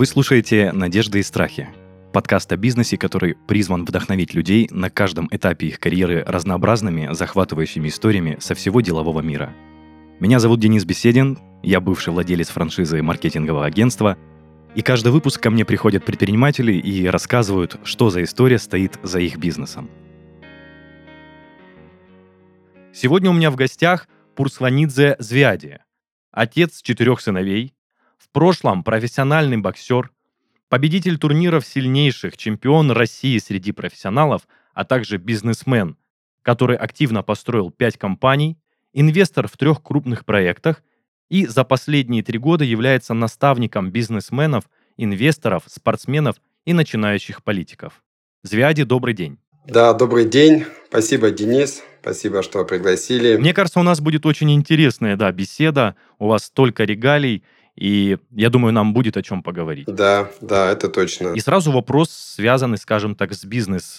Вы слушаете «Надежды и страхи» — подкаст о бизнесе, который призван вдохновить людей на каждом этапе их карьеры разнообразными, захватывающими историями со всего делового мира. Меня зовут Денис Беседин, я бывший владелец франшизы маркетингового агентства, и каждый выпуск ко мне приходят предприниматели и рассказывают, что за история стоит за их бизнесом. Сегодня у меня в гостях Пурсванидзе Звяди, отец четырех сыновей, в прошлом профессиональный боксер, победитель турниров сильнейших, чемпион России среди профессионалов, а также бизнесмен, который активно построил пять компаний, инвестор в трех крупных проектах и за последние три года является наставником бизнесменов, инвесторов, спортсменов и начинающих политиков. Звяди, добрый день. Да, добрый день. Спасибо, Денис. Спасибо, что пригласили. Мне кажется, у нас будет очень интересная да, беседа. У вас столько регалий. И я думаю, нам будет о чем поговорить. Да, да, это точно. И сразу вопрос, связанный, скажем так, с бизнес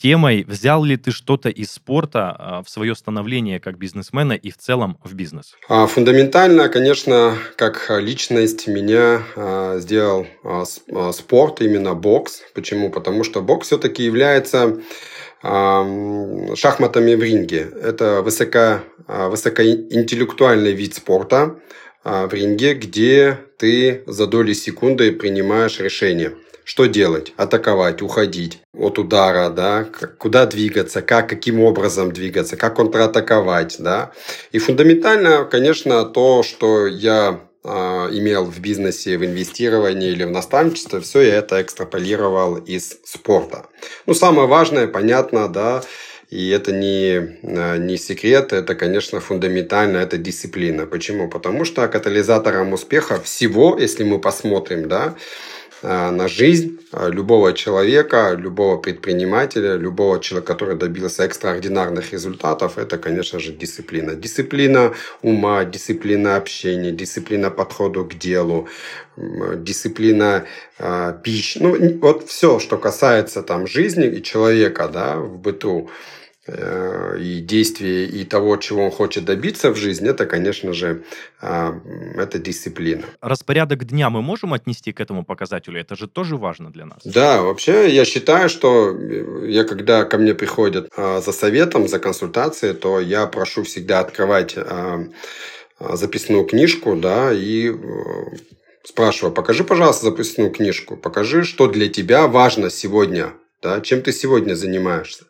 темой. Взял ли ты что-то из спорта а, в свое становление как бизнесмена и в целом в бизнес? А, фундаментально, конечно, как личность меня а, сделал спорт, именно бокс. Почему? Потому что бокс все-таки является шахматами в ринге. Это высоко, высокоинтеллектуальный вид спорта, в ринге, где ты за доли секунды принимаешь решение. Что делать? Атаковать, уходить от удара, да, куда двигаться, как, каким образом двигаться, как контратаковать, да. И фундаментально, конечно, то, что я э, имел в бизнесе, в инвестировании или в наставничестве, все я это экстраполировал из спорта. Ну, самое важное, понятно, да, и это не, э, не секрет, это, конечно, фундаментально, это дисциплина. Почему? Потому что катализатором успеха всего, если мы посмотрим, да, на жизнь э, любого человека, любого предпринимателя, любого человека, который добился экстраординарных результатов, это, конечно же, дисциплина. Дисциплина ума, дисциплина общения, дисциплина подхода к делу, дисциплина э, пищи. Ну, вот все, что касается там жизни и человека да, в быту, Э, и действия, и того, чего он хочет добиться в жизни, это, конечно же, а, это дисциплина. Распорядок дня мы можем отнести к этому показателю? Это же тоже важно для нас. Да, вообще я считаю, что э, я, когда ко мне приходят а, за советом, за консультацией, то я прошу всегда открывать а, записную книжку, да, и э, спрашиваю, покажи, пожалуйста, записную книжку, покажи, что для тебя важно сегодня да, чем ты сегодня занимаешься.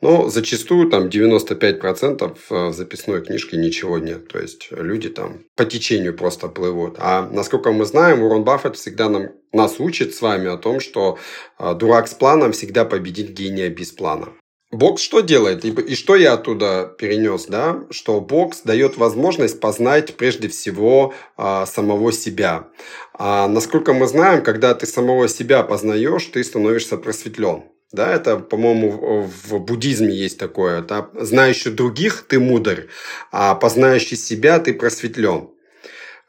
Но зачастую там 95% э, записной книжке ничего нет. То есть люди там по течению просто плывут. А насколько мы знаем, Уоррен Баффет всегда нам, нас учит с вами о том, что э, дурак с планом всегда победит гения без плана. Бокс что делает? И, и что я оттуда перенес, да? Что бокс дает возможность познать прежде всего а, самого себя. А насколько мы знаем, когда ты самого себя познаешь, ты становишься просветлен. Да, это, по-моему, в буддизме есть такое. Да? Знающий других ты мудр, а познающий себя ты просветлен.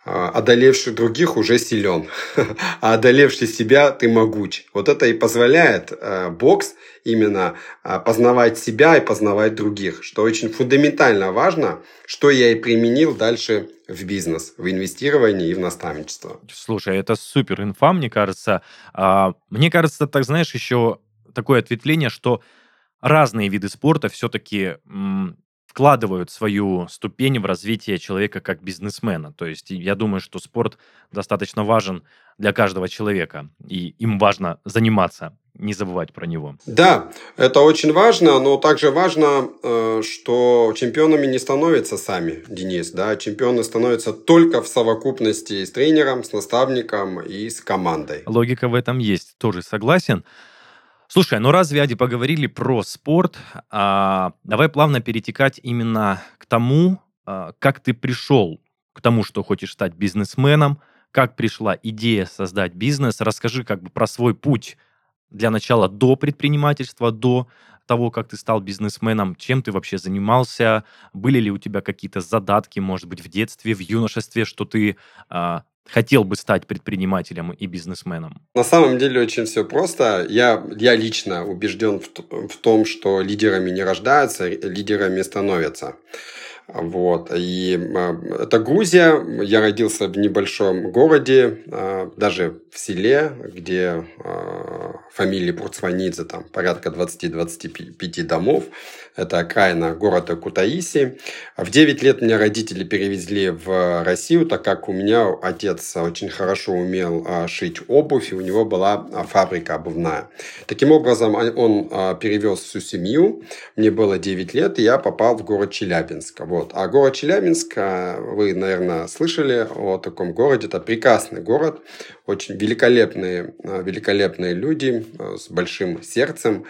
А, одолевший других уже силен, а одолевший себя ты могуч. Вот это и позволяет э, бокс именно э, познавать себя и познавать других, что очень фундаментально важно, что я и применил дальше в бизнес, в инвестирование и в наставничество. Слушай, это супер инфа, мне кажется. А, мне кажется, так знаешь, еще такое ответвление, что разные виды спорта все-таки вкладывают свою ступень в развитие человека как бизнесмена. То есть я думаю, что спорт достаточно важен для каждого человека, и им важно заниматься, не забывать про него. Да, это очень важно, но также важно, э, что чемпионами не становятся сами, Денис. Да? Чемпионы становятся только в совокупности с тренером, с наставником и с командой. Логика в этом есть, тоже согласен. Слушай, ну раз Вяди поговорили про спорт, а, давай плавно перетекать именно к тому, а, как ты пришел к тому, что хочешь стать бизнесменом, как пришла идея создать бизнес. Расскажи как бы про свой путь для начала до предпринимательства, до того, как ты стал бизнесменом, чем ты вообще занимался, были ли у тебя какие-то задатки, может быть, в детстве, в юношестве, что ты а, хотел бы стать предпринимателем и бизнесменом? На самом деле очень все просто. Я, я лично убежден в, в том, что лидерами не рождаются, лидерами становятся. Вот. И это Грузия. Я родился в небольшом городе, даже в селе, где фамилии Пурцванидзе, там порядка 20-25 домов. Это окраина города Кутаиси. В 9 лет меня родители перевезли в Россию, так как у меня отец очень хорошо умел шить обувь, и у него была фабрика обувная. Таким образом, он перевез всю семью. Мне было 9 лет, и я попал в город Челябинск. Вот. А город Челябинск, вы, наверное, слышали о таком городе. Это прекрасный город, очень великолепные, великолепные люди с большим сердцем.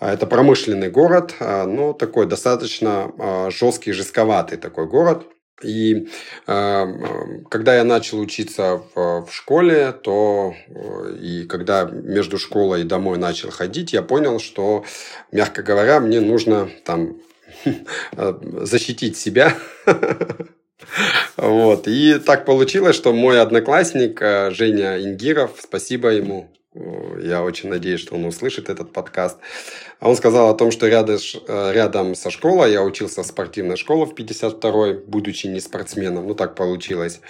Это промышленный город, но такой достаточно жесткий, жестковатый такой город. И э, когда я начал учиться в, в школе, то и когда между школой и домой начал ходить, я понял, что, мягко говоря, мне нужно там защитить себя. Вот. И так получилось, что мой одноклассник Женя Ингиров, спасибо ему, я очень надеюсь, что он услышит этот подкаст. А он сказал о том, что рядом, э, рядом со школой, я учился в спортивной школе в 52-й, будучи не спортсменом, ну так получилось.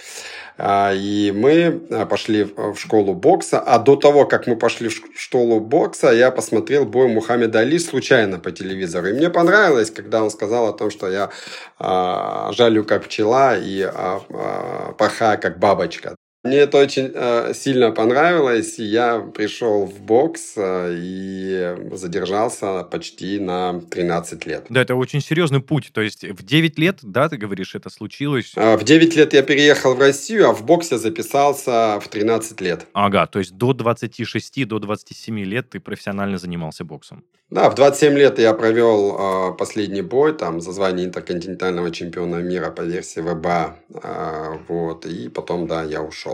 А, и мы э, пошли в школу бокса, а до того, как мы пошли в школу бокса, я посмотрел бой Мухаммеда Али случайно по телевизору. И мне понравилось, когда он сказал о том, что я а, жалю как пчела и а, пахаю как бабочка. Мне это очень э, сильно понравилось. Я пришел в бокс э, и задержался почти на 13 лет. Да, это очень серьезный путь. То есть в 9 лет, да, ты говоришь, это случилось? Э, в 9 лет я переехал в Россию, а в боксе записался в 13 лет. Ага, то есть до 26, до 27 лет ты профессионально занимался боксом. Да, в 27 лет я провел э, последний бой там за звание интерконтинентального чемпиона мира по версии ВБА. Э, вот, и потом, да, я ушел.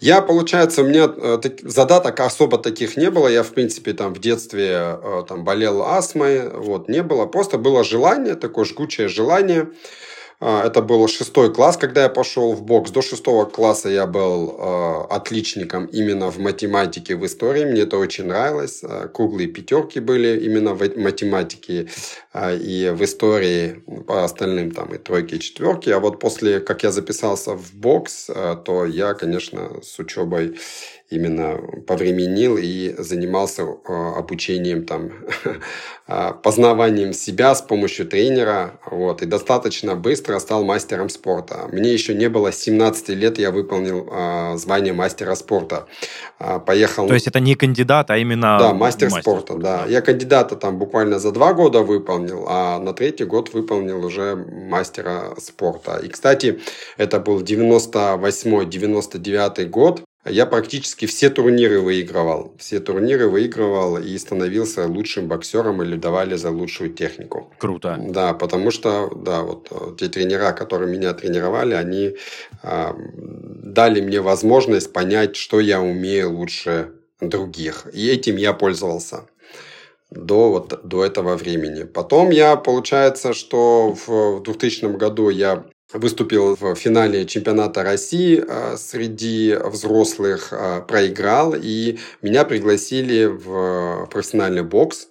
Я, получается, у меня э, задаток особо таких не было. Я, в принципе, там в детстве э, там болел астмой, вот, не было. Просто было желание, такое жгучее желание. А, это был шестой класс, когда я пошел в бокс. До шестого класса я был э, отличником именно в математике, в истории. Мне это очень нравилось. А, круглые пятерки были именно в математике и в истории. По остальным там и тройки, и четверки. А вот после, как я записался в бокс, то я, конечно, с учебой именно повременил и занимался э, обучением, там, а, познаванием себя с помощью тренера. Вот, и достаточно быстро стал мастером спорта. Мне еще не было 17 лет, я выполнил а, звание мастера спорта. А, поехал... То есть это не кандидат, а именно... Да, мастер, мастер спорта, спорта, да. Я кандидата там буквально за два года выполнил, а на третий год выполнил уже мастера спорта. И, кстати, это был 98-99 год. Я практически все турниры выигрывал. Все турниры выигрывал и становился лучшим боксером или давали за лучшую технику. Круто. Да, потому что, да, вот э, те тренера, которые меня тренировали, они э, дали мне возможность понять, что я умею лучше других. И этим я пользовался до, вот, до этого времени. Потом я, получается, что в 2000 году я выступил в финале чемпионата России а, среди взрослых, а, проиграл, и меня пригласили в профессиональный бокс.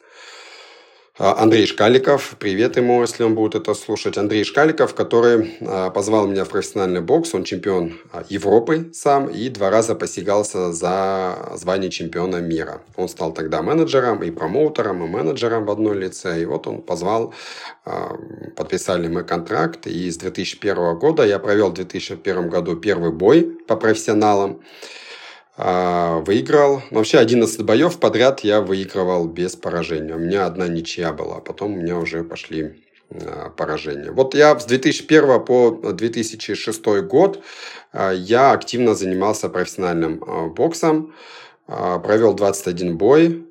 А, Андрей Шкаликов, привет ему, если он будет это слушать. Андрей Шкаликов, который а, позвал меня в профессиональный бокс, он чемпион а, Европы сам и два раза посягался за звание чемпиона мира. Он стал тогда менеджером и промоутером, и менеджером в одной лице. И вот он позвал, подписали мы контракт, и с 2001 года я провел в 2001 году первый бой по профессионалам. А, выиграл. Вообще 11 боев подряд я выигрывал без поражения. У меня одна ничья была, потом у меня уже пошли а, поражения. Вот я с 2001 по 2006 год а, я активно занимался профессиональным боксом. Провел 21 бой,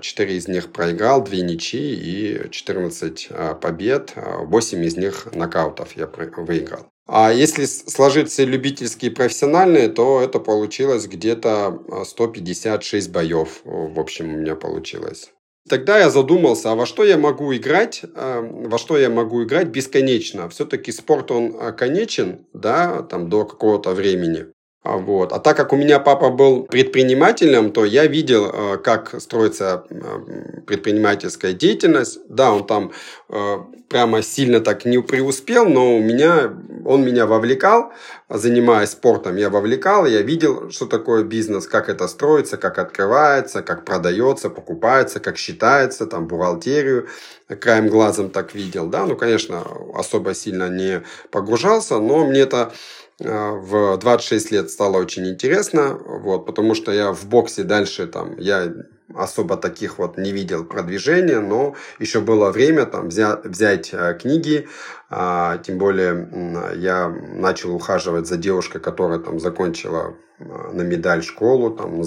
4 из них проиграл, 2 ничьи и 14 побед, 8 из них нокаутов я выиграл. А если сложить все любительские и профессиональные, то это получилось где-то 156 а, боев. В общем, у меня получилось. Тогда я задумался, а во что я могу играть, а, во что я могу играть бесконечно. Все-таки спорт, он а, конечен, да, там до какого-то времени. А, вот. А так как у меня папа был предпринимателем, то я видел, э, как строится э, предпринимательская деятельность. Да, он там э, прямо сильно так не преуспел, но у меня, он меня вовлекал, занимаясь спортом, я вовлекал, я видел, что такое бизнес, как это строится, как открывается, как продается, покупается, как считается, там, бухгалтерию краем глазом так видел, да, ну, конечно, особо сильно не погружался, но мне это в 26 лет стало очень интересно, вот, потому что я в боксе дальше там, я особо таких вот не видел продвижения, но еще было время там взять, взять книги, а, тем более я начал ухаживать за девушкой, которая там закончила а, на медаль школу, там,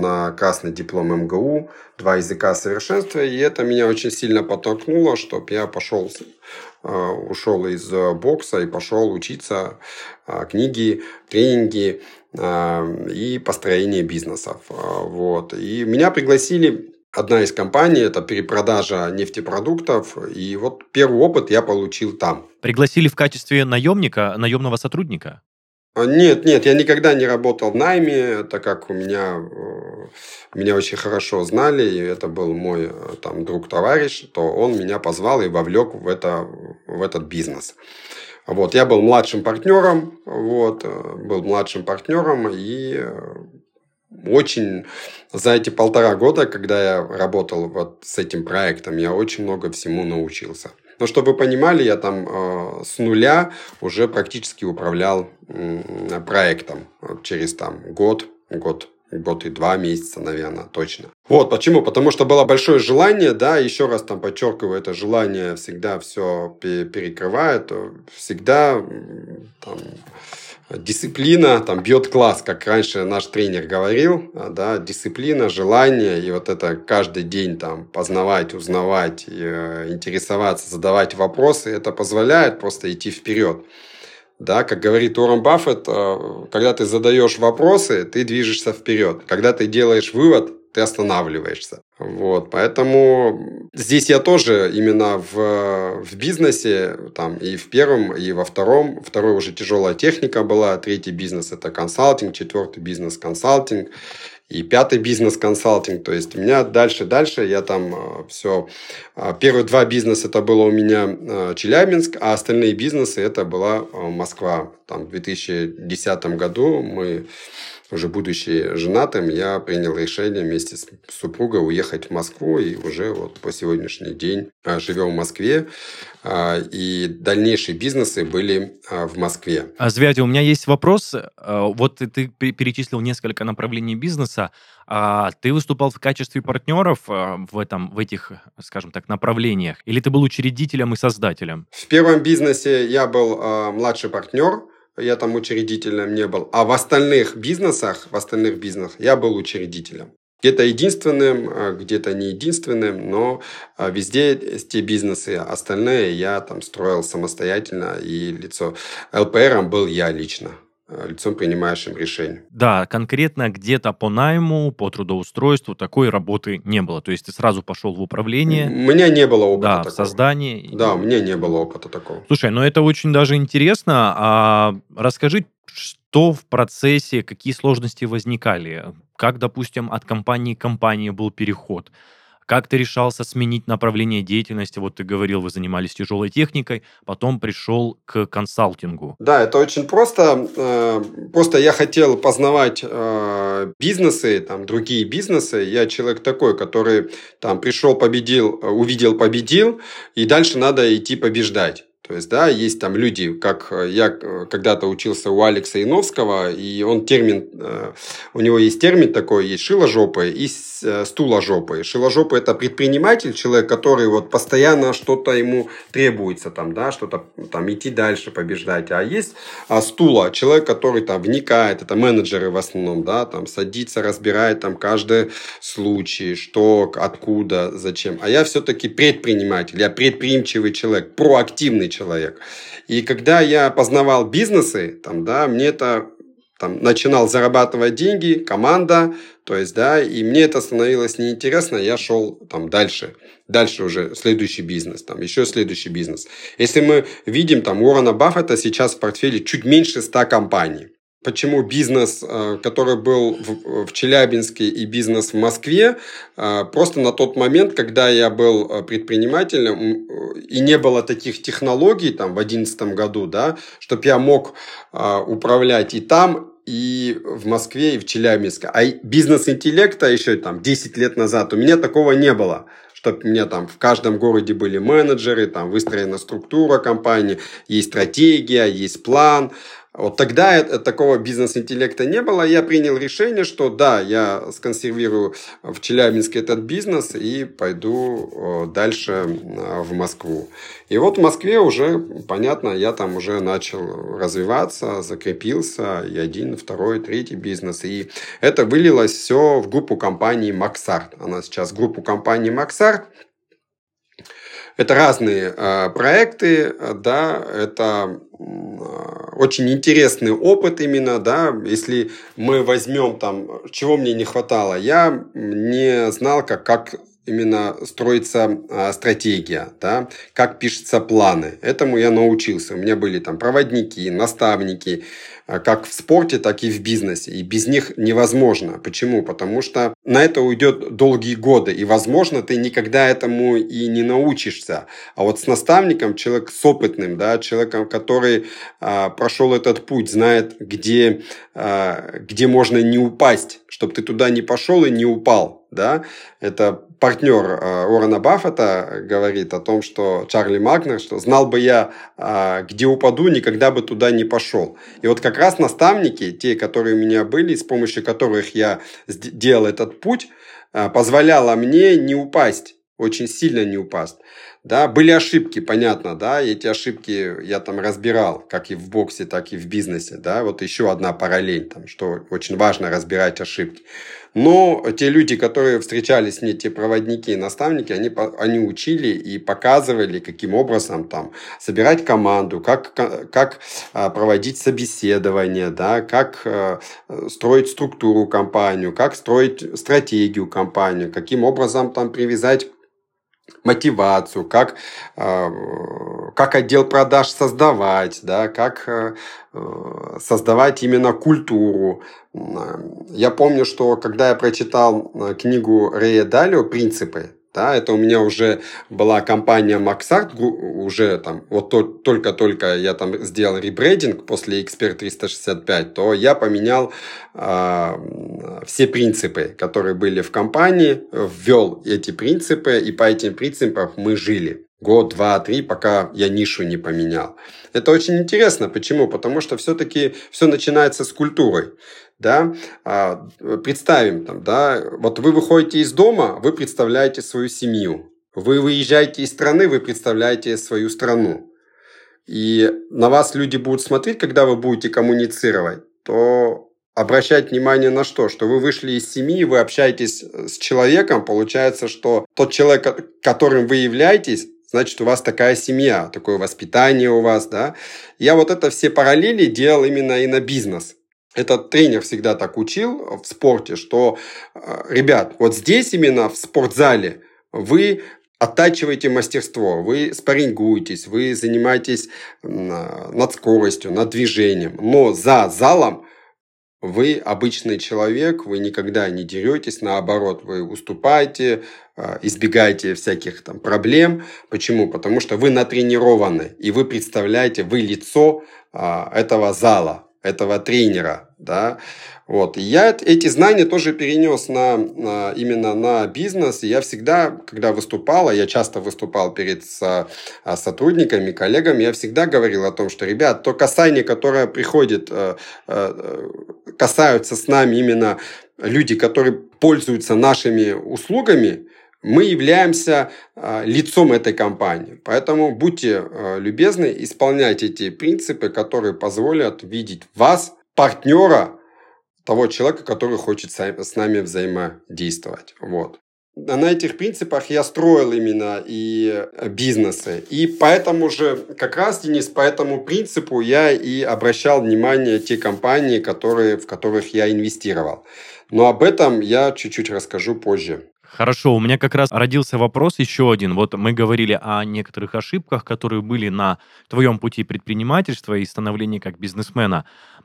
на красный диплом МГУ, два языка совершенствия, и это меня очень сильно подтолкнуло, чтобы я пошел а, ушел из э, бокса и пошел учиться книги, тренинги и построение бизнесов. Вот. И меня пригласили одна из компаний, это перепродажа нефтепродуктов, и вот первый опыт я получил там. Пригласили в качестве наемника, наемного сотрудника? Нет, нет, я никогда не работал в найме, так как у меня э, меня очень хорошо знали, и это был мой э, там друг-товарищ, то он меня позвал и вовлек в, это, в этот бизнес. Вот, я был младшим партнером, вот, э, был младшим партнером, и очень за эти полтора года, когда я работал вот с этим проектом, я очень много всему научился. Но чтобы вы понимали, я там э, с нуля уже практически управлял э, проектом через там год, год год и два месяца, наверное, точно. Вот почему? Потому что было большое желание, да, еще раз там подчеркиваю, это желание всегда все перекрывает, всегда там, дисциплина там бьет класс, как раньше наш тренер говорил, да, дисциплина, желание и вот это каждый день там познавать, узнавать, э, интересоваться, задавать вопросы, это позволяет просто идти вперед. Да, как говорит Уоррен Баффет, э, когда ты задаешь вопросы, ты движешься вперед. Когда ты делаешь вывод, ты останавливаешься. Вот, поэтому здесь я тоже именно в, в бизнесе, там и в первом, и во втором, второй уже тяжелая техника была, третий бизнес это консалтинг, четвертый бизнес консалтинг, и пятый бизнес-консалтинг. То есть у меня дальше-дальше я там э, все... Э, первые два бизнеса это было у меня э, Челябинск, а остальные бизнесы это была Москва. Там в 2010 году мы уже будучи женатым, я принял решение вместе с супругой уехать в Москву и уже вот по сегодняшний день а, живем в Москве. А, и дальнейшие бизнесы были а, в Москве. Звяди, у меня есть вопрос. Вот ты перечислил несколько направлений бизнеса. Ты выступал в качестве партнеров в, этом, в этих, скажем так, направлениях? Или ты был учредителем и создателем? В первом бизнесе я был младший партнер – я там учредителем не был. А в остальных бизнесах, в остальных бизнесах я был учредителем. Где-то единственным, а где-то не единственным, но а, везде те бизнесы, остальные я там строил самостоятельно, и лицо ЛПРом был я лично. Э, лицом, принимающим решение. Да, конкретно где-то по найму, по трудоустройству такой работы не было. То есть ты сразу пошел в управление. У меня не было опыта да, такого. в создании. Да, у меня не было опыта такого. Слушай, ну это очень даже интересно. А расскажи, что в процессе, какие сложности возникали? Как, допустим, от компании к компании был переход? Как ты решался сменить направление деятельности? Вот ты говорил, вы занимались тяжелой техникой, потом пришел к консалтингу. Да, это очень просто. Э, просто я хотел познавать э, бизнесы, там, другие бизнесы. Я человек такой, который там пришел, победил, увидел, победил, и дальше надо идти побеждать. То есть, да, есть там люди, как э, я э, когда-то учился у Алекса Иновского, и он термин, э, у него есть термин такой, есть шиложопый и стуложопый. Шиложопый – это предприниматель, человек, который вот постоянно что-то ему требуется, там, да, что-то там идти дальше, побеждать. А есть а, стула, человек, который там вникает, это менеджеры в основном, да, там садится, разбирает там каждый случай, что, откуда, зачем. А я все-таки предприниматель, я предприимчивый человек, проактивный человек. И когда я познавал бизнесы, там, да, мне это там, начинал зарабатывать деньги, команда, то есть, да, и мне это становилось неинтересно, я шел там дальше, дальше уже следующий бизнес, там, еще следующий бизнес. Если мы видим, там, Уоррена Баффета сейчас в портфеле чуть меньше 100 компаний. Почему бизнес, э, который был в Челябинске и бизнес в Москве, э, просто на тот момент, когда я был э, предпринимателем и не было таких технологий там в 2011 году, да, чтобы я мог управлять и там, и в Москве, и в Челябинске. А бизнес-интеллекта еще там 10 лет назад у меня такого не было чтобы у меня там в каждом городе были менеджеры, там выстроена структура компании, есть стратегия, есть план, вот тогда это, такого бизнес-интеллекта не было. Я принял решение, что да, я сконсервирую в Челябинске этот бизнес и пойду дальше в Москву. И вот в Москве уже, понятно, я там уже начал развиваться, закрепился, и один, второй, третий бизнес. И это вылилось все в группу компании Максарт. Она сейчас группу компании Максарт. Это разные э, проекты, да, это очень интересный опыт именно, да, если мы возьмем там, чего мне не хватало, я не знал, как, как именно строится а, стратегия, да, как пишутся планы. Этому я научился. У меня были там проводники, наставники, а, как в спорте, так и в бизнесе. И без них невозможно. Почему? Потому что на это уйдет долгие годы. И, возможно, ты никогда этому и не научишься. А вот с наставником, человек с опытным, да, человеком, который а, прошел этот путь, знает, где, а, где можно не упасть, чтобы ты туда не пошел и не упал. Да? Это партнер э, Уоррена Баффета говорит о том, что Чарли Магнер, что знал бы я, э, где упаду, никогда бы туда не пошел. И вот как раз наставники, те, которые у меня были, с помощью которых я делал этот путь, э, позволяло мне не упасть, очень сильно не упасть. Да, были ошибки, понятно, да, эти ошибки я там разбирал, как и в боксе, так и в бизнесе, да, вот еще одна параллель, там, что очень важно разбирать ошибки. Но те люди, которые встречались мне, те проводники и наставники, они, они учили и показывали, каким образом там собирать команду, как, как а, проводить собеседование, да, как а, строить структуру компанию, как строить стратегию компанию, каким образом там привязать мотивацию, как, а, как отдел продаж создавать, да, как э, создавать именно культуру. Я помню, что когда я прочитал э, книгу Рэя Далио «Принципы», да, это у меня уже была компания Maxart, уже там, вот только-только я там сделал ребрендинг после Expert 365, то я поменял э, все принципы, которые были в компании, ввел эти принципы, и по этим принципам мы жили. Год, два, три, пока я нишу не поменял. Это очень интересно. Почему? Потому что все-таки все начинается с культурой да, а, представим, там, да, вот вы выходите из дома, вы представляете свою семью, вы выезжаете из страны, вы представляете свою страну, и на вас люди будут смотреть, когда вы будете коммуницировать, то обращать внимание на что? Что вы вышли из семьи, вы общаетесь с человеком, получается, что тот человек, которым вы являетесь, значит, у вас такая семья, такое воспитание у вас, да. Я вот это все параллели делал именно и на бизнес. Этот тренер всегда так учил в спорте, что, э, ребят, вот здесь именно в спортзале вы оттачиваете мастерство, вы спаррингуетесь, вы занимаетесь над скоростью, над движением, но за залом вы обычный человек, вы никогда не деретесь, наоборот, вы уступаете, э, избегаете всяких там проблем. Почему? Потому что вы натренированы, и вы представляете, вы лицо а, этого зала этого тренера, да, вот. И я эти знания тоже перенес на, на, именно на бизнес. И я всегда, когда выступал, а я часто выступал перед со, а, сотрудниками, коллегами, я всегда говорил о том, что, ребят, то касание, которое приходит, э, э, касаются с нами именно люди, которые пользуются нашими услугами, мы являемся а, лицом этой компании. Поэтому будьте а, любезны, исполняйте эти принципы, которые позволят видеть вас, партнера, того человека, который хочет с нами взаимодействовать. Вот. На этих принципах я строил именно и бизнесы. И поэтому же, как раз, Денис, по этому принципу я и обращал внимание те компании, которые, в которых я инвестировал. Но об этом я чуть-чуть расскажу позже. Хорошо, у меня как раз родился вопрос еще один. Вот мы говорили о некоторых ошибках, которые были на твоем пути предпринимательства и становления как бизнесмена.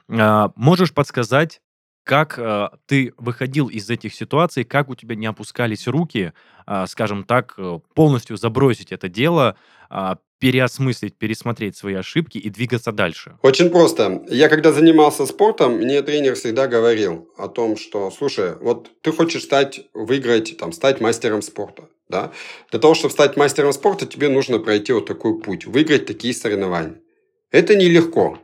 А, можешь подсказать, как э, ты выходил из этих ситуаций, как у тебя не опускались руки, э, скажем так, э, полностью забросить это дело, э, переосмыслить, пересмотреть свои ошибки и двигаться дальше? Очень просто. Я когда занимался спортом, мне тренер всегда говорил о том, что, слушай, вот ты хочешь стать, выиграть, там, стать мастером спорта. Да? Для того, чтобы стать мастером спорта, тебе нужно пройти вот такой путь, выиграть такие соревнования. Это нелегко.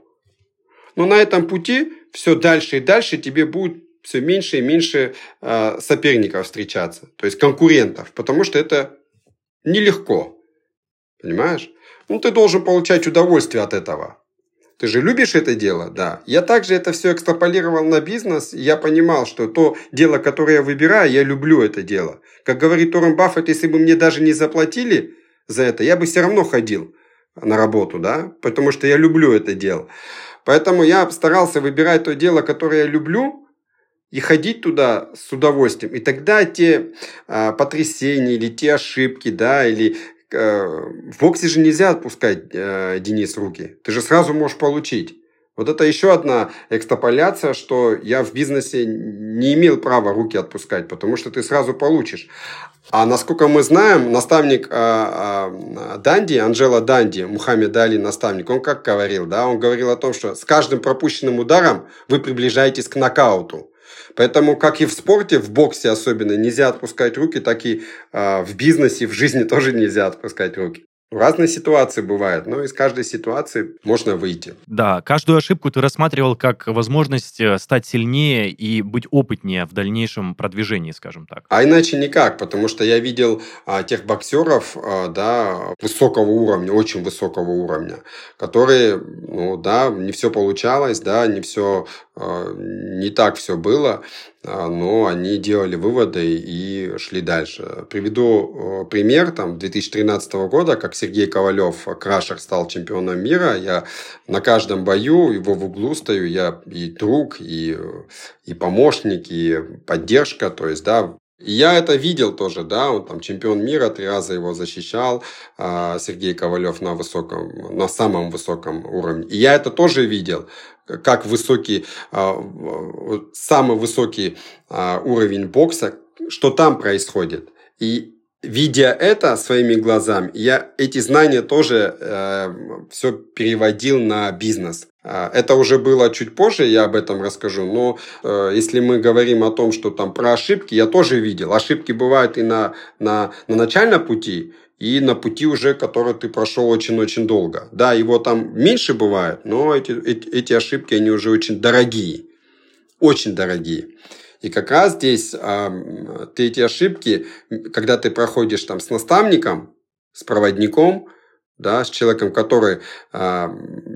Но на этом пути все дальше и дальше тебе будет все меньше и меньше э, соперников встречаться, то есть конкурентов, потому что это нелегко. Понимаешь? Ну, ты должен получать удовольствие от этого. Ты же любишь это дело, да. Я также это все экстраполировал на бизнес. Я понимал, что то дело, которое я выбираю, я люблю это дело. Как говорит Торрен Баффет, если бы мне даже не заплатили за это, я бы все равно ходил на работу, да, потому что я люблю это дело. Поэтому я старался выбирать то дело, которое я люблю, и ходить туда с удовольствием. И тогда те а, потрясения или те ошибки, да, или а, в боксе же нельзя отпускать, а, Денис, руки. Ты же сразу можешь получить. Вот это еще одна экстраполяция, что я в бизнесе не имел права руки отпускать, потому что ты сразу получишь. А насколько мы знаем, наставник а, а, Данди, Анжела Данди, Мухаммед Али наставник, он как говорил, да, он говорил о том, что с каждым пропущенным ударом вы приближаетесь к нокауту. Поэтому, как и в спорте, в боксе особенно, нельзя отпускать руки, так и э, в бизнесе, в жизни тоже нельзя отпускать руки. Разные ситуации бывают, но из каждой ситуации можно выйти. Да, каждую ошибку ты рассматривал как возможность э, стать сильнее и быть опытнее в дальнейшем продвижении, скажем так. А иначе никак, потому что я видел а, тех боксеров, а, да, высокого уровня, очень высокого уровня, которые, ну да, не все получалось, да, не все, а, не так все было, но они делали выводы и шли дальше. Приведу э, пример, там, 2013 года, как Сергей Ковалев, крашер, стал чемпионом мира, я на каждом бою, его в углу стою, я и друг, и, и помощник, и поддержка, то есть, да, я это видел тоже, да, он там чемпион мира, три раза его защищал, а, Сергей Ковалев на высоком, на самом высоком уровне. И я это тоже видел как высокий, а, самый высокий а, уровень бокса, что там происходит. И видя это своими глазами, я эти знания тоже э, все переводил на бизнес. А, это уже было чуть позже, я об этом расскажу, но э, если мы говорим о том, что там про ошибки, я тоже видел. Ошибки бывают и на, на, на начальном пути, и на пути уже, который ты прошел очень-очень долго. Да, его там меньше бывает, но эти, эти, эти ошибки, они уже очень дорогие. Очень дорогие. И как раз здесь э, ты эти ошибки, когда ты проходишь там с наставником, с проводником, да, с человеком, который э,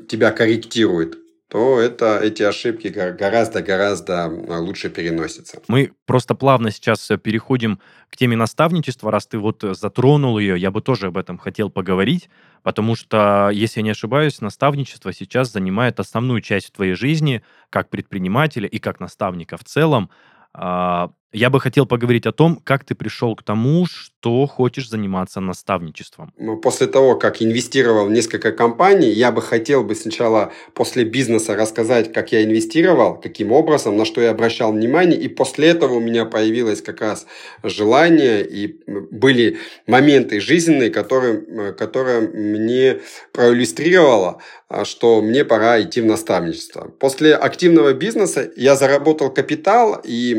тебя корректирует, то это, эти ошибки гораздо-гораздо лучше переносятся. Мы просто плавно сейчас переходим к теме наставничества. Раз ты вот затронул ее, я бы тоже об этом хотел поговорить, потому что, если я не ошибаюсь, наставничество сейчас занимает основную часть твоей жизни как предпринимателя и как наставника в целом. А, я бы хотел поговорить о том, как ты пришел к тому, что хочешь заниматься наставничеством. Ну, после того, как инвестировал в несколько компаний, я бы хотел бы сначала после бизнеса рассказать, как я инвестировал, каким образом, на что я обращал внимание, и после этого у меня появилось как раз желание, и были моменты жизненные, которые, которые мне проиллюстрировало, а, что мне пора идти в наставничество. После активного бизнеса я заработал капитал, и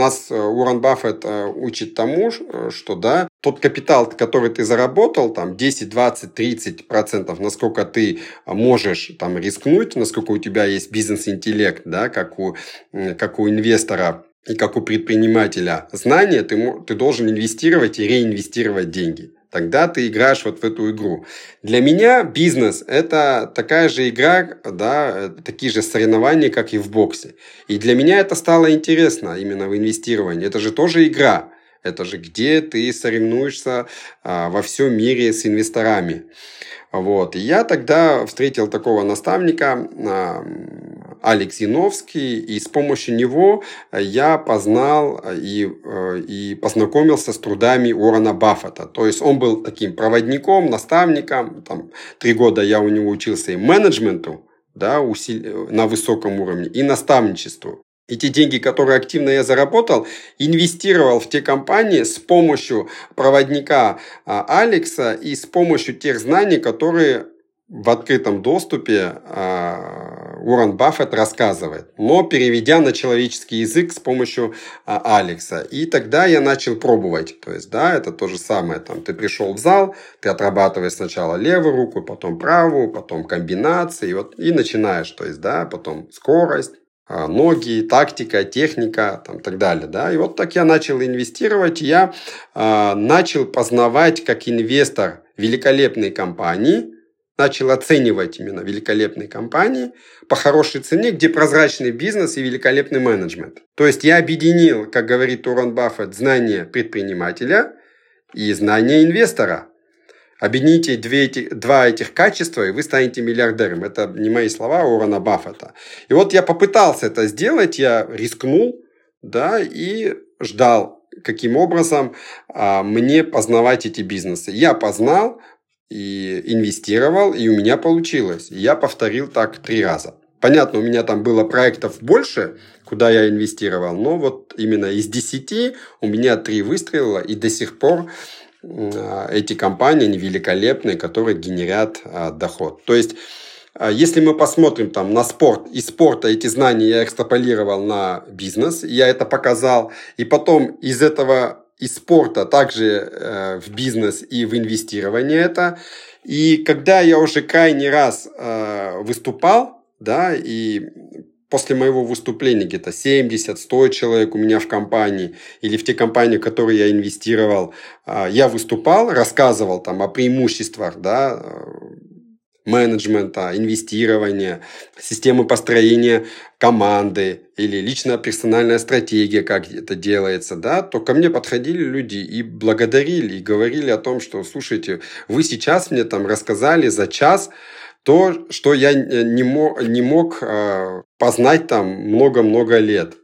нас э, Уоррен Баффет э, учит тому, э, что да, тот капитал, который ты заработал, там 10, 20, 30 процентов, насколько ты можешь там рискнуть, насколько у тебя есть бизнес-интеллект, да, как у, как у инвестора и как у предпринимателя знания, ты, ты должен инвестировать и реинвестировать деньги тогда ты играешь вот в эту игру. Для меня бизнес – это такая же игра, да, такие же соревнования, как и в боксе. И для меня это стало интересно именно в инвестировании. Это же тоже игра. Это же где ты соревнуешься а, во всем мире с инвесторами. Вот. И я тогда встретил такого наставника, а, Алекс Яновский, и с помощью него я познал и, и познакомился с трудами Уоррена Баффета. То есть он был таким проводником, наставником. Там, три года я у него учился и менеджменту, да, усили... на высоком уровне, и наставничеству. И те деньги, которые активно я заработал, инвестировал в те компании с помощью проводника а, Алекса и с помощью тех знаний, которые в открытом доступе а, Уоррен Баффет рассказывает, но переведя на человеческий язык с помощью а, Алекса. И тогда я начал пробовать. То есть, да, это то же самое. Там, ты пришел в зал, ты отрабатываешь сначала левую руку, потом правую, потом комбинации, и, вот, и начинаешь. То есть, да, потом скорость, ноги, тактика, техника там, и так далее. Да? И вот так я начал инвестировать. Я э, начал познавать как инвестор великолепные компании, начал оценивать именно великолепные компании по хорошей цене, где прозрачный бизнес и великолепный менеджмент. То есть я объединил, как говорит Урон Баффет, знания предпринимателя и знания инвестора. Объедините две эти, два этих качества, и вы станете миллиардером. Это не мои слова, а Уоррена Баффета. И вот я попытался это сделать, я рискнул, да, и ждал, каким образом а, мне познавать эти бизнесы. Я познал и инвестировал, и у меня получилось. я повторил так три раза. Понятно, у меня там было проектов больше, куда я инвестировал, но вот именно из десяти у меня три выстрела, и до сих пор эти компании, они великолепные, которые генерят а, доход. То есть, а, если мы посмотрим там на спорт, из спорта эти знания я экстраполировал на бизнес, я это показал, и потом из этого из спорта также э, в бизнес и в инвестирование это. И когда я уже крайний раз э, выступал, да, и после моего выступления где-то 70-100 человек у меня в компании или в те компании, в которые я инвестировал, а, я выступал, рассказывал там о преимуществах, да, менеджмента, инвестирования, системы построения команды или личная персональная стратегия, как это делается, да, то ко мне подходили люди и благодарили, и говорили о том, что, слушайте, вы сейчас мне там рассказали за час, то, что я не мог, не мог а, познать там много-много лет.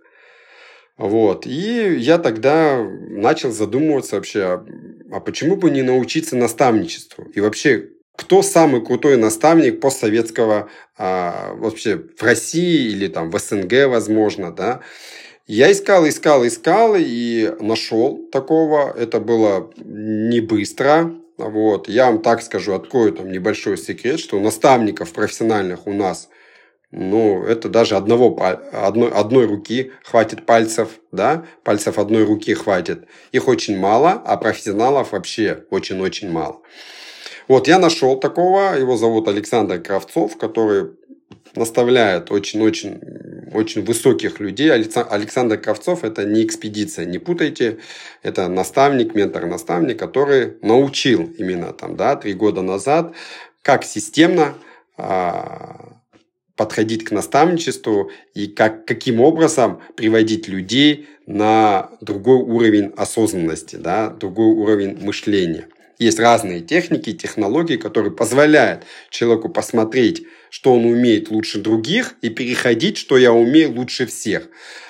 Вот. И я тогда начал задумываться вообще, а почему бы не научиться наставничеству? И вообще, кто самый крутой наставник постсоветского а, вообще в России или там в СНГ, возможно, да? Я искал, искал, искал и нашел такого. Это было не быстро. Вот. Я вам так скажу, открою там небольшой секрет, что наставников профессиональных у нас, ну, это даже одного, одной, одной руки хватит пальцев, да, пальцев одной руки хватит. Их очень мало, а профессионалов вообще очень-очень мало. Вот, я нашел такого, его зовут Александр Кравцов, который наставляет очень-очень очень высоких людей. Александр Кравцов – это не экспедиция, не путайте. Это наставник, ментор-наставник, который научил именно там, да, три года назад, как системно а, подходить к наставничеству и как, каким образом приводить людей на другой уровень осознанности, да, другой уровень мышления. Есть разные техники, технологии, которые позволяют человеку посмотреть, что он умеет лучше других, и переходить, что я умею лучше всех.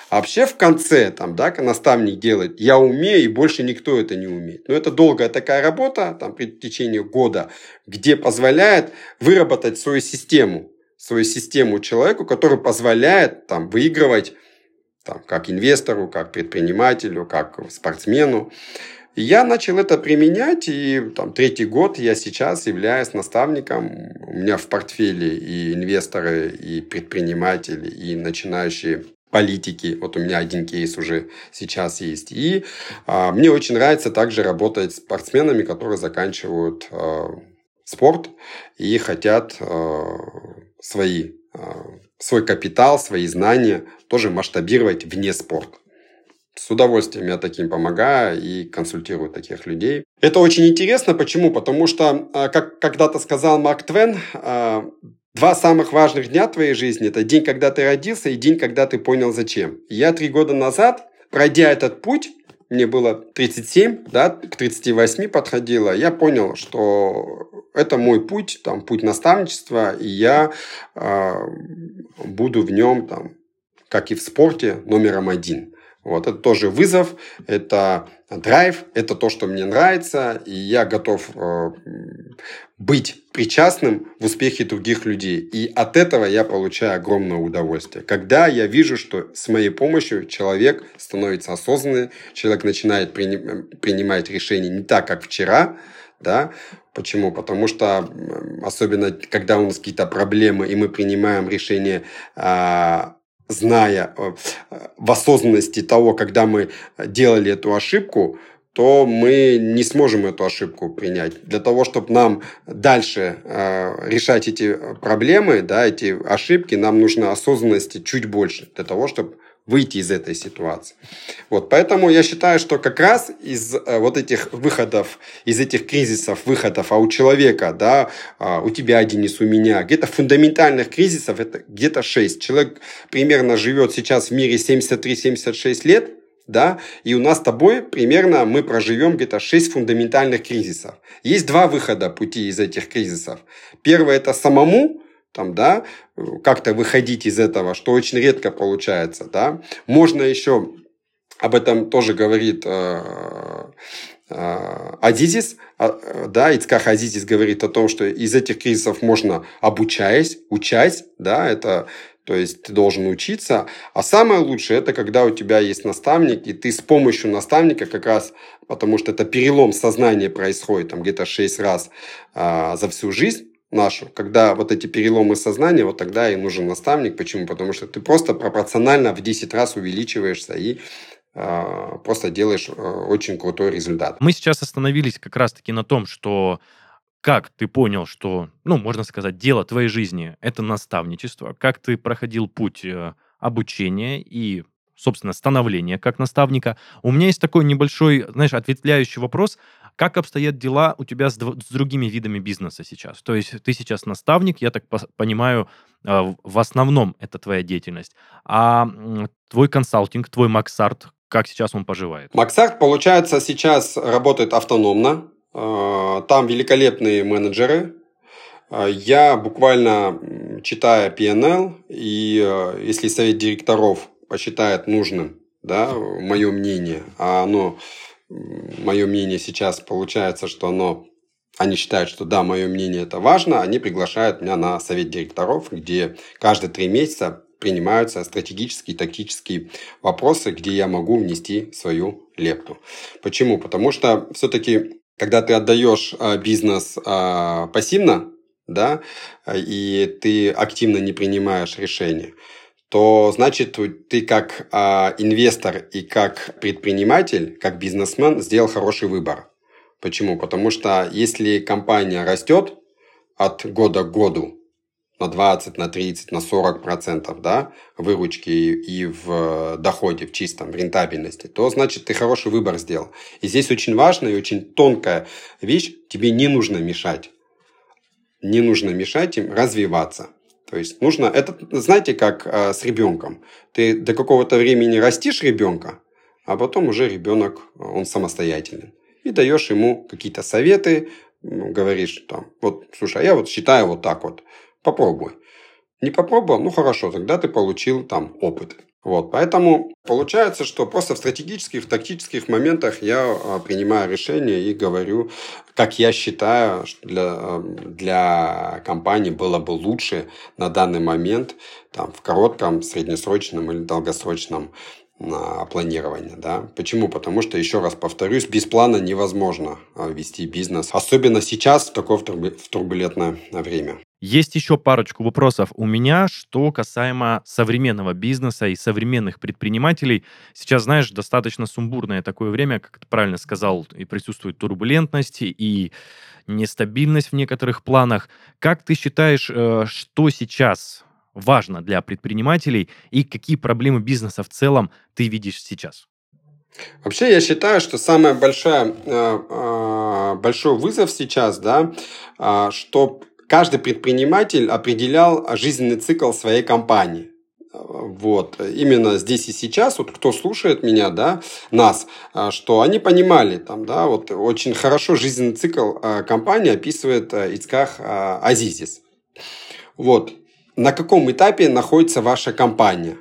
А вообще в конце, там, да, наставник делает, я умею, и больше никто это не умеет. Но это долгая такая работа, там, при течение года, где позволяет выработать свою систему, свою систему человеку, который позволяет там, выигрывать там, как инвестору, как предпринимателю, как спортсмену. Я начал это применять, и там, третий год я сейчас являюсь наставником. У меня в портфеле и инвесторы, и предприниматели, и начинающие политики. Вот у меня один кейс уже сейчас есть. И а, мне очень нравится также работать с спортсменами, которые заканчивают а, спорт и хотят а, свои, а, свой капитал, свои знания тоже масштабировать вне спорта. С удовольствием я таким помогаю и консультирую таких людей. Это очень интересно. Почему? Потому что, а, как когда-то сказал Марк Твен, а, два самых важных дня твоей жизни – это день, когда ты родился, и день, когда ты понял, зачем. Я три года назад, пройдя этот путь, мне было 37, да, к 38 подходило, я понял, что это мой путь, там, путь наставничества, и я э, буду в нем, там, как и в спорте, номером один. Вот, это тоже вызов, это драйв, это то, что мне нравится, и я готов э, быть причастным в успехе других людей. И от этого я получаю огромное удовольствие. Когда я вижу, что с моей помощью человек становится осознанным, человек начинает принимать решения не так, как вчера, да, Почему? Потому что, особенно когда у нас какие-то проблемы, и мы принимаем решение а, зная э, в осознанности того, когда мы делали эту ошибку, то мы не сможем эту ошибку принять. Для того, чтобы нам дальше э, решать эти проблемы, да, эти ошибки, нам нужно осознанности чуть больше для того, чтобы выйти из этой ситуации. Вот, поэтому я считаю, что как раз из э, вот этих выходов, из этих кризисов, выходов, а у человека, да, а, у тебя, Денис, у меня, где-то фундаментальных кризисов, это где-то 6. Человек примерно живет сейчас в мире 73-76 лет, да, и у нас с тобой примерно мы проживем где-то 6 фундаментальных кризисов. Есть два выхода пути из этих кризисов. Первое – это самому там, да, как-то выходить из этого, что очень редко получается, да. Можно еще, об этом тоже говорит э, э, Азизис, а, да, Ицках Азизис говорит о том, что из этих кризисов можно обучаясь, учась, да, это то есть ты должен учиться. А самое лучшее это когда у тебя есть наставник, и ты с помощью наставника как раз, потому что это перелом сознания происходит там где-то 6 раз а, за всю жизнь, нашу. Когда вот эти переломы сознания, вот тогда и нужен наставник. Почему? Потому что ты просто пропорционально в 10 раз увеличиваешься и э, просто делаешь э, очень крутой результат. Мы сейчас остановились как раз-таки на том, что как ты понял, что, ну, можно сказать, дело твоей жизни – это наставничество, как ты проходил путь э, обучения и собственно, становления как наставника. У меня есть такой небольшой, знаешь, ответвляющий вопрос. Как обстоят дела у тебя с, с другими видами бизнеса сейчас? То есть ты сейчас наставник, я так понимаю, а, в основном это твоя деятельность. А твой консалтинг, твой Максарт, как сейчас он поживает? Максарт, получается, сейчас работает автономно. А, там великолепные менеджеры, а, я буквально читая PNL, и если совет директоров посчитает нужным, да, мое мнение, а оно, мое мнение сейчас получается, что оно, они считают, что да, мое мнение это важно, они приглашают меня на совет директоров, где каждые три месяца принимаются стратегические, тактические вопросы, где я могу внести свою лепту. Почему? Потому что все-таки, когда ты отдаешь а, бизнес а, пассивно, да, и ты активно не принимаешь решения, то значит ты как э, инвестор и как предприниматель, как бизнесмен сделал хороший выбор. Почему? Потому что если компания растет от года к году на 20, на 30, на 40 процентов да, выручки и в доходе, в чистом, в рентабельности, то значит ты хороший выбор сделал. И здесь очень важная и очень тонкая вещь, тебе не нужно мешать. Не нужно мешать им развиваться. То есть нужно, это, знаете, как э, с ребенком. Ты до какого-то времени растишь ребенка, а потом уже ребенок, он самостоятельный. И даешь ему какие-то советы, говоришь там, вот, слушай, а я вот считаю вот так вот, попробуй. Не попробовал, ну хорошо, тогда ты получил там опыт. Вот, поэтому получается, что просто в стратегических, в тактических моментах я а, принимаю решение и говорю, как я считаю, для, а, для компании было бы лучше на данный момент там, в коротком, среднесрочном или долгосрочном на планирование. Да? Почему? Потому что, еще раз повторюсь, без плана невозможно а, вести бизнес. Особенно сейчас, в такое в турбулентное время. Есть еще парочку вопросов у меня, что касаемо современного бизнеса и современных предпринимателей. Сейчас, знаешь, достаточно сумбурное такое время, как ты правильно сказал, и присутствует турбулентность, и нестабильность в некоторых планах. Как ты считаешь, э, что сейчас важно для предпринимателей и какие проблемы бизнеса в целом ты видишь сейчас? Вообще, я считаю, что самый э, э, большой вызов сейчас, да, что каждый предприниматель определял жизненный цикл своей компании. Вот, именно здесь и сейчас, вот кто слушает меня, да, нас, а, что они понимали, там, да, вот очень хорошо жизненный цикл а, компании описывает а, Ицках Азизис. Вот, на каком этапе находится ваша компания,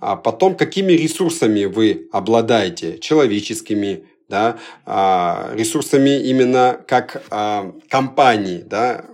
а потом какими ресурсами вы обладаете, человеческими, да, а, ресурсами именно как а, компании, да,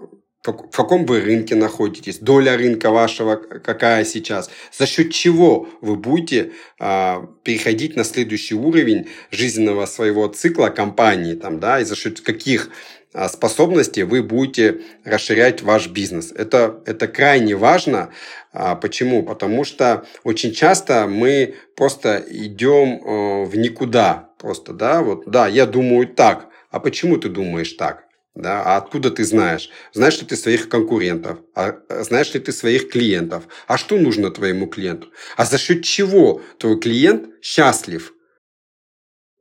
в каком вы рынке находитесь, доля рынка вашего какая сейчас, за счет чего вы будете а, переходить на следующий уровень жизненного своего цикла компании, там, да, и за счет каких а, способностей вы будете расширять ваш бизнес. Это, это крайне важно. А, почему? Потому что очень часто мы просто идем э, в никуда. Просто, да, вот, да, я думаю так. А почему ты думаешь так? Да, а откуда ты знаешь? Знаешь ли ты своих конкурентов? А знаешь ли ты своих клиентов? А что нужно твоему клиенту? А за счет чего твой клиент счастлив,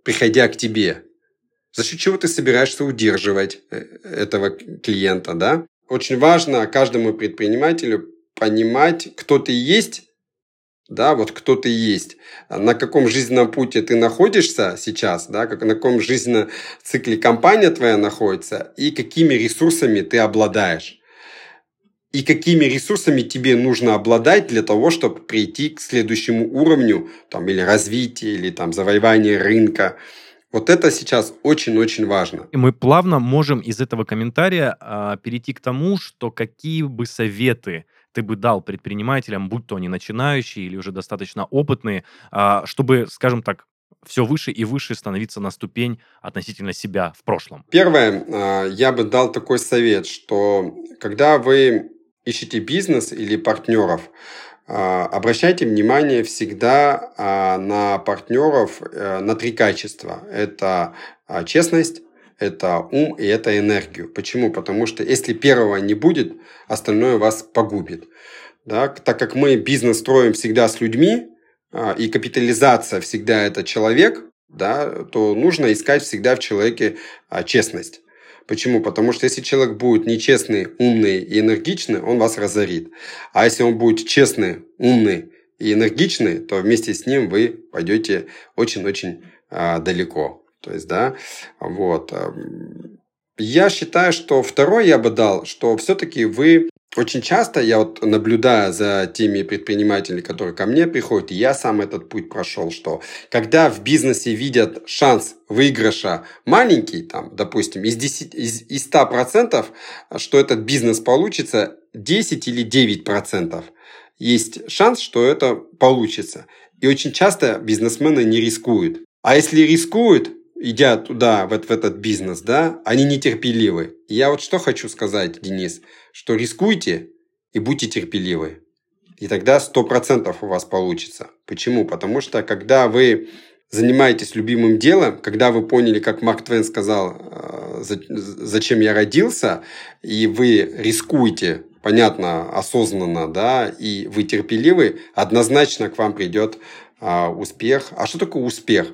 приходя к тебе? За счет чего ты собираешься удерживать э, этого клиента, да? Очень важно каждому предпринимателю понимать, кто ты есть, да, вот кто ты есть, на каком жизненном пути ты находишься сейчас, да, как, на каком жизненном цикле компания твоя находится и какими ресурсами ты обладаешь. И какими ресурсами тебе нужно обладать для того, чтобы прийти к следующему уровню, там, или развития, или там завоевания рынка. Вот это сейчас очень-очень важно. И мы плавно можем из этого комментария а, перейти к тому, что какие бы советы ты бы дал предпринимателям, будь то они начинающие или уже достаточно опытные, а, чтобы, скажем так, все выше и выше становиться на ступень относительно себя в прошлом? Первое, а, я бы дал такой совет, что когда вы ищете бизнес или партнеров, а, обращайте внимание всегда на партнеров э, на три качества. Это честность, это ум и это энергию. Почему? Потому что если первого не будет, остальное вас погубит. Да? Так как мы бизнес строим всегда с людьми, а, и капитализация всегда это человек, да, то нужно искать всегда в человеке а, честность. Почему? Потому что если человек будет нечестный, умный и энергичный, он вас разорит. А если он будет честный, умный и энергичный, то вместе с ним вы пойдете очень-очень а, далеко. То есть, да, вот. Эм, я считаю, что второй я бы дал, что все-таки вы очень часто, я вот наблюдаю за теми предпринимателями, которые ко мне приходят, я сам этот путь прошел, что когда в бизнесе видят шанс выигрыша маленький, там, допустим, из, 10, из, из 100%, что этот бизнес получится, 10 или 9% есть шанс, что это получится. И очень часто бизнесмены не рискуют. А если рискуют, идя туда, вот в этот бизнес, да, они нетерпеливы. Я вот что хочу сказать, Денис, что рискуйте и будьте терпеливы. И тогда сто процентов у вас получится. Почему? Потому что когда вы занимаетесь любимым делом, когда вы поняли, как Марк Твен сказал, э, зачем я родился, и вы рискуете, понятно, осознанно, да, и вы терпеливы, однозначно к вам придет а, успех. А что такое успех?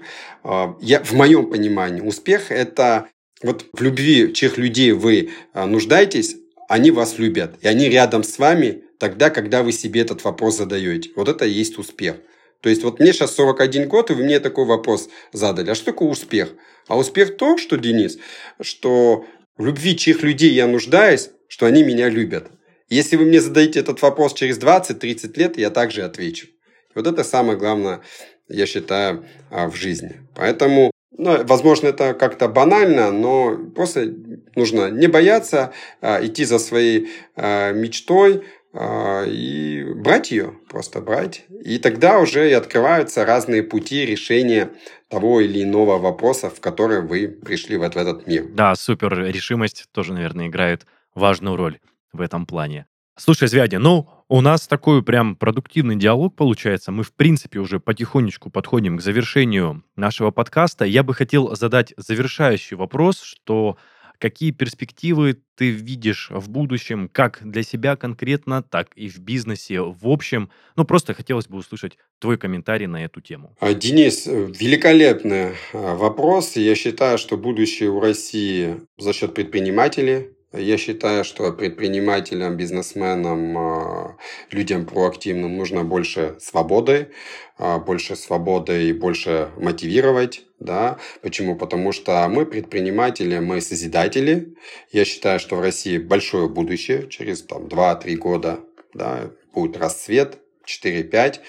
Я, в моем понимании, успех – это вот в любви чьих людей вы а, нуждаетесь, они вас любят, и они рядом с вами тогда, когда вы себе этот вопрос задаете. Вот это и есть успех. То есть вот мне сейчас 41 год, и вы мне такой вопрос задали. А что такое успех? А успех то, что, Денис, что в любви чьих людей я нуждаюсь, что они меня любят. Если вы мне задаете этот вопрос через 20-30 лет, я также отвечу. Вот это самое главное, я считаю, а, в жизни. Поэтому, ну, возможно, это как-то банально, но просто нужно не бояться, а, идти за своей а, мечтой, и брать ее, просто брать. И тогда уже и открываются разные пути решения того или иного вопроса, в который вы пришли вот в этот мир. Да, супер. Решимость тоже, наверное, играет важную роль в этом плане. Слушай, Звяди, ну, у нас такой прям продуктивный диалог получается. Мы, в принципе, уже потихонечку подходим к завершению нашего подкаста. Я бы хотел задать завершающий вопрос, что какие перспективы ты видишь в будущем, как для себя конкретно, так и в бизнесе в общем. Ну, просто хотелось бы услышать твой комментарий на эту тему. А, Денис, великолепный а, вопрос. Я считаю, что будущее у России за счет предпринимателей, я считаю, что предпринимателям, бизнесменам, а, людям проактивным нужно больше свободы, а, больше свободы и больше мотивировать. Да? Почему? Потому что мы предприниматели, мы созидатели. Я считаю, что в России большое будущее через там, 2-3 года да, будет расцвет 4-5,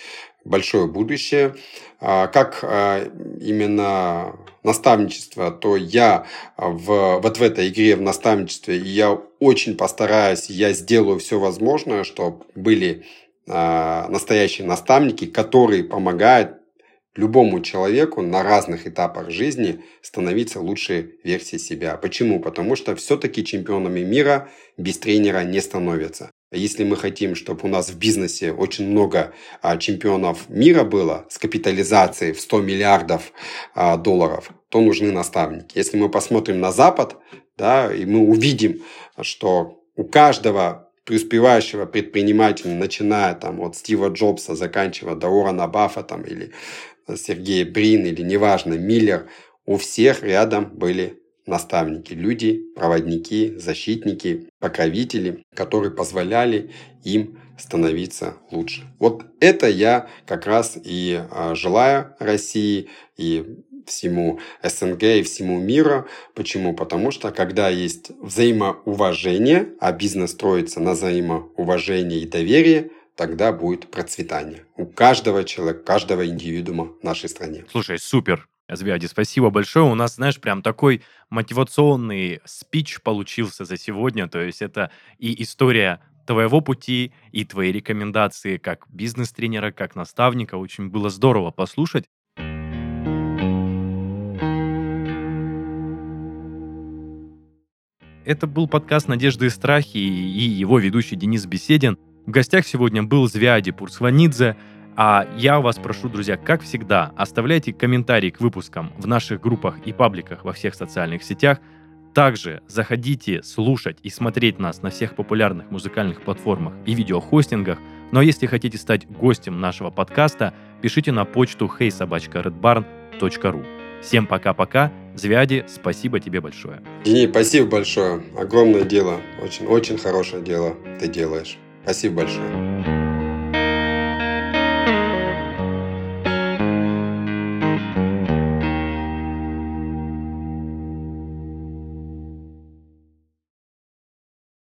большое будущее. А, как именно наставничество, то я в, вот в этой игре в наставничестве, я очень постараюсь, я сделаю все возможное, чтобы были а, настоящие наставники, которые помогают любому человеку на разных этапах жизни становиться лучшей версией себя. Почему? Потому что все-таки чемпионами мира без тренера не становятся. Если мы хотим, чтобы у нас в бизнесе очень много а, чемпионов мира было с капитализацией в 100 миллиардов а, долларов, то нужны наставники. Если мы посмотрим на Запад, да, и мы увидим, что у каждого преуспевающего предпринимателя, начиная там от Стива Джобса, заканчивая до Уоррена Баффета или Сергея Брин, или неважно, Миллер, у всех рядом были наставники, люди, проводники, защитники, покровители, которые позволяли им становиться лучше. Вот это я как раз и а, желаю России и всему СНГ и всему миру. Почему? Потому что когда есть взаимоуважение, а бизнес строится на взаимоуважении и доверии, тогда будет процветание у каждого человека, каждого индивидуума в нашей стране. Слушай, супер. Звяди, спасибо большое. У нас, знаешь, прям такой мотивационный спич получился за сегодня. То есть это и история твоего пути, и твои рекомендации как бизнес-тренера, как наставника. Очень было здорово послушать. Это был подкаст «Надежды и страхи» и его ведущий Денис Беседин. В гостях сегодня был Звяди Пурсхванидзе, а я вас прошу, друзья, как всегда, оставляйте комментарии к выпускам в наших группах и пабликах во всех социальных сетях. Также заходите слушать и смотреть нас на всех популярных музыкальных платформах и видеохостингах. Ну а если хотите стать гостем нашего подкаста, пишите на почту heysobachkaredbarn.ru. Всем пока-пока. Звяди, спасибо тебе большое. Денис, спасибо большое. Огромное дело. Очень-очень хорошее дело ты делаешь. Спасибо большое.